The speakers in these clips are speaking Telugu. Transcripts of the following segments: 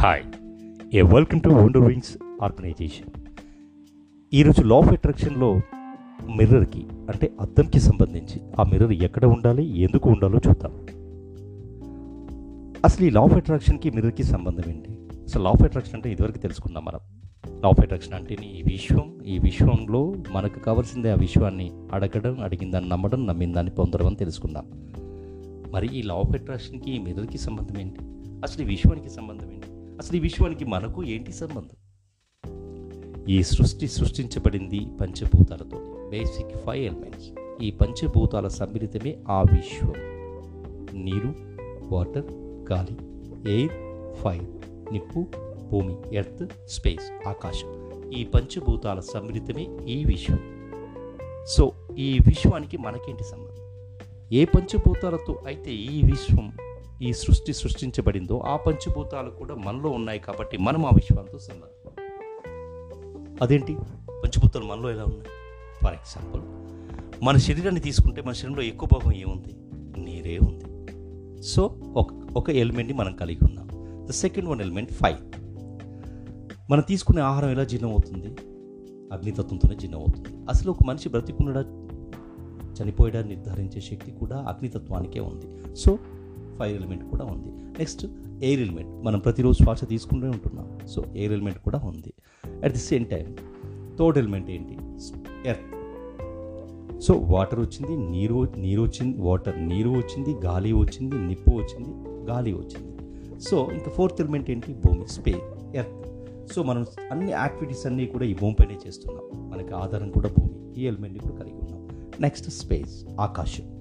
Hi a welcome to Wonder Wings organisation ఈరోజు లా ఆఫ్ అట్రాక్షన్లో మిర్రర్కి అంటే అద్దంకి సంబంధించి ఆ మిర్రర్ ఎక్కడ ఉండాలి ఎందుకు ఉండాలో చూద్దాం. అసలు ఈ లా ఆఫ్ అట్రాక్షన్కి మిర్రర్కి సంబంధం ఏంటి? అసలు లా ఆఫ్ అట్రాక్షన్ అంటే ఇదివరకు తెలుసుకున్నాం మనం. లా ఆఫ్ అట్రాక్షన్ అంటే ఈ విశ్వం. ఈ విశ్వంలో మనకు కావాల్సిందే ఆ విశ్వాన్ని అడగడం అడిగిందాన్ని నమ్మడం నమ్మిందాన్ని పొందడం అని తెలుసుకుందాం. మరి ఈ లా ఆఫ్ అట్రాక్షన్కి ఈ మిర్రర్కి సంబంధం ఏంటి? అసలు ఈ విశ్వానికి సంబంధం ఏంటి? అసలు ఈ విశ్వానికి మనకు ఏంటి సంబంధం? ఈ సృష్టి సృష్టించబడింది పంచభూతాలతో. బేసిక్ ఫైవ్ ఎలిమెంట్స్ ఈ పంచభూతాల సమ్మిళితమే ఆ విశ్వం. నీరు వాటర్ గాలి ఎయిర్ ఫైర్ నిప్పు భూమి ఎర్త్ స్పేస్ ఆకాశం. ఈ పంచభూతాల సమ్మిళితమే ఈ విశ్వం. సో ఈ విశ్వానికి మనకేంటి సంబంధం? ఏ పంచభూతాలతో అయితే ఈ విశ్వం ఈ సృష్టి సృష్టించబడిందో ఆ పంచభూతాలు కూడా మనలో ఉన్నాయి కాబట్టి మనం ఆ విశ్వంతో సంబంధం. అదేంటి? పంచభూతాలు మనలో ఎలా ఉన్నాయి? ఫర్ ఎగ్జాంపుల్ మన శరీరాన్ని తీసుకుంటే మన శరీరంలో ఎక్కువ భాగం ఏముంది? నీరే ఉంది. సో ఒక ఒక ఎలిమెంట్ని మనం కలిగి ఉన్నాం. The second one element fire మనం తీసుకునే ఆహారం ఎలా జీర్ణం అవుతుంది అగ్నితత్వంతోనే జీర్ణం అవుతుంది అసలు ఒక మనిషి బ్రతికున్నడా? చనిపోయడా? నిర్ధారించే శక్తి కూడా అగ్నితత్వానికే ఉంది. సో ఫైర్ ఎలిమెంట్ కూడా ఉంది. నెక్స్ట్ ఎయిర్ ఎలిమెంట్ మనం ప్రతిరోజు శ్వాస తీసుకుంటూ ఉంటున్నాం. సో ఎయిర్ ఎలిమెంట్ కూడా ఉంది. At the same time third element ఏంటి? ఎర్త్ సో వాటర్ వచ్చింది నీరు నీరు వచ్చింది వాటర్ నీరు వచ్చింది గాలి వచ్చింది నిప్పు వచ్చింది గాలి వచ్చింది. సో ఇంకా ఫోర్త్ ఎలిమెంట్ ఏంటి? భూమి స్పేస్ ఎర్త్ సో మనం అన్ని యాక్టివిటీస్ అన్నీ కూడా ఈ భూమిపైనే చేస్తున్నాం. మనకి ఆధారం కూడా భూమి. ఈ ఎలిమెంట్ని కూడా కలిగి ఉన్నాం. నెక్స్ట్ స్పేస్ ఆకాశం.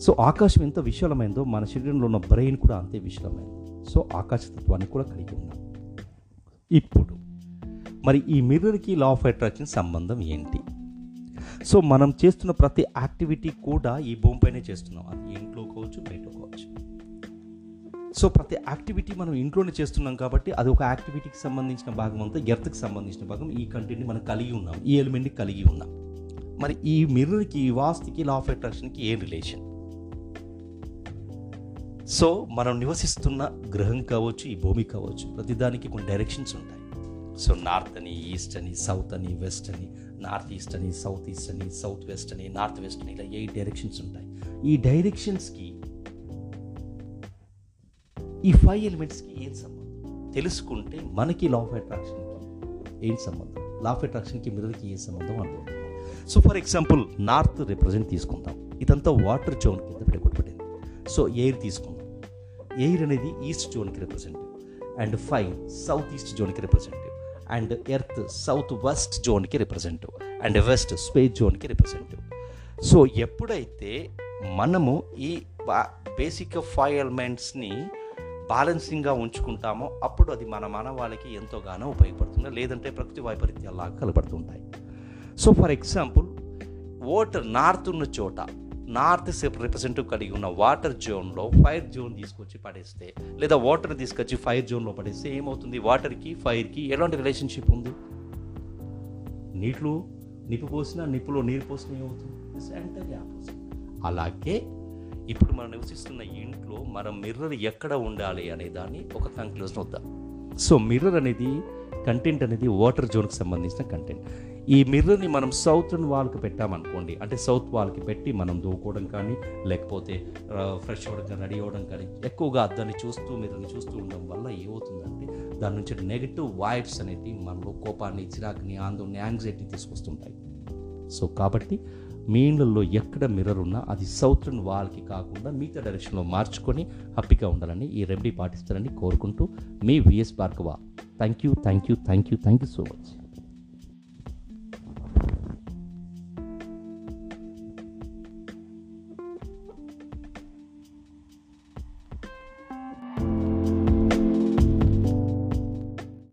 సో ఆకాశం ఎంత విశాలమైందో మన శరీరంలో ఉన్న బ్రెయిన్ కూడా అంతే విశాలమైంది. సో ఆకాశతత్వాన్ని కూడా కలిగి ఉన్నాం. ఇప్పుడు మరి ఈ మిర్రర్కి లా ఆఫ్ అట్రాక్షన్ సంబంధం ఏంటి? సో మనం చేస్తున్న ప్రతి యాక్టివిటీ కూడా ఈ భూమిపైనే చేస్తున్నాం. అది ఇంట్లో కావచ్చు బయట కావచ్చు. సో ప్రతి యాక్టివిటీ మనం ఇంట్లోనే చేస్తున్నాం కాబట్టి అది ఒక యాక్టివిటీకి సంబంధించిన భాగం అంతా ఎర్త్కి సంబంధించిన భాగం. ఈ కంటెంట్ని మనం కలిగి ఉన్నాం. ఈ ఎలిమెంట్ని కలిగి ఉన్నాం. మరి ఈ మిర్రర్కి ఈ వాస్తుకి లా ఆఫ్ అట్రాక్షన్కి ఏ రిలేషన్ సో మనం నివసిస్తున్న గ్రహం కావచ్చు ఈ భూమి కావచ్చు ప్రతిదానికి కొన్ని డైరెక్షన్స్ ఉంటాయి. సో నార్త్ అని ఈస్ట్ అని సౌత్ అని వెస్ట్ అని నార్త్ ఈస్ట్ అని సౌత్ ఈస్ట్ అని సౌత్ వెస్ట్ అని నార్త్ వెస్ట్ అని ఇలా ఎయిట్ డైరెక్షన్స్ ఉంటాయి. ఈ డైరెక్షన్స్కి ఈ ఫైవ్ ఎలిమెంట్స్కి ఏం సంబంధం? తెలుసుకుంటే మనకి లా ఆఫ్ అట్రాక్షన్కి ఏం సంబంధం? లా ఆఫ్ అట్రాక్షన్కి మిర్రర్కి ఏ సంబంధం అర్థం so for example north represent తీసుకుందాం. ఇదంతా వాటర్ జోన్ కింద పెట్టుకోబడింది సో ఎయిర్ తీసుకుందాం. ఎయిర్ అనేది east జోన్కి representative and five south east జోన్కి representative and earth south west జోన్కి representative and west space జోన్కి రిప్రజెంటేటివ్ సో ఎప్పుడైతే మనము ఈ బేసిక్ ఫైవ్ ఎలిమెంట్స్ని బ్యాలెన్సింగ్గా ఉంచుకుంటామో అప్పుడు అది మన మానవాళికి ఎంతోగానో ఉపయోగపడుతుంది లేదంటే ప్రకృతి వైపరీత్యాలాగా కలపడుతుంటాయి so for example water north ఉన్న చోట నార్త్ రిప్రజెంటివ్ కలిగి ఉన్న వాటర్ జోన్లో ఫైర్ జోన్ తీసుకొచ్చి పడేస్తే లేదా వాటర్ తీసుకొచ్చి ఫైర్ జోన్లో పడేస్తే ఏమవుతుంది? వాటర్కి ఫైర్కి ఎలాంటి రిలేషన్షిప్ ఉంది? నీటిలో నిప్పు పోసినా నిప్పులో నీరు పోసిన ఏమవుతుంది? సెంటర్ ఆపోజిట్ అలాగే ఇప్పుడు మనం నివసిస్తున్న ఇంట్లో మనం మిర్రర్ ఎక్కడ ఉండాలి అనే దాన్ని ఒక కంక్లూజన్ వద్దాం. సో మిర్రర్ అనేది కంటెంట్ అనేది వాటర్ జోన్కి సంబంధించిన కంటెంట్ ఈ మిర్రర్ని మనం సౌత్ వాల్కి పెట్టామనుకోండి అంటే సౌత్ వాల్కి పెట్టి మనం దూకోవడం కానీ లేకపోతే ఫ్రెష్ అవ్వడం కానీ రెడీ అవ్వడం కానీ ఎక్కువగా దాన్ని చూస్తూ మిర్రర్ని చూస్తూ ఉండడం వల్ల ఏమవుతుందంటే దాని నుంచి నెగిటివ్ వైబ్స్ అనేది మనలో కోపాన్ని చిరాకుని ఆందోళన యాంగ్జైటీ తీసుకొస్తుంటాయి. సో కాబట్టి మీ ఇళ్ళల్లో ఎక్కడ మిర్రర్ ఉన్నా అది సౌత్రన్ వాల్కి కాకుండా మిగతా డైరెక్షన్లో మార్చుకొని హ్యాపీగా ఉండాలని ఈ రెమెడీ పాటిస్తారని కోరుకుంటూ మీ V S Bhargava. Thank you thank you thank you thank you so much.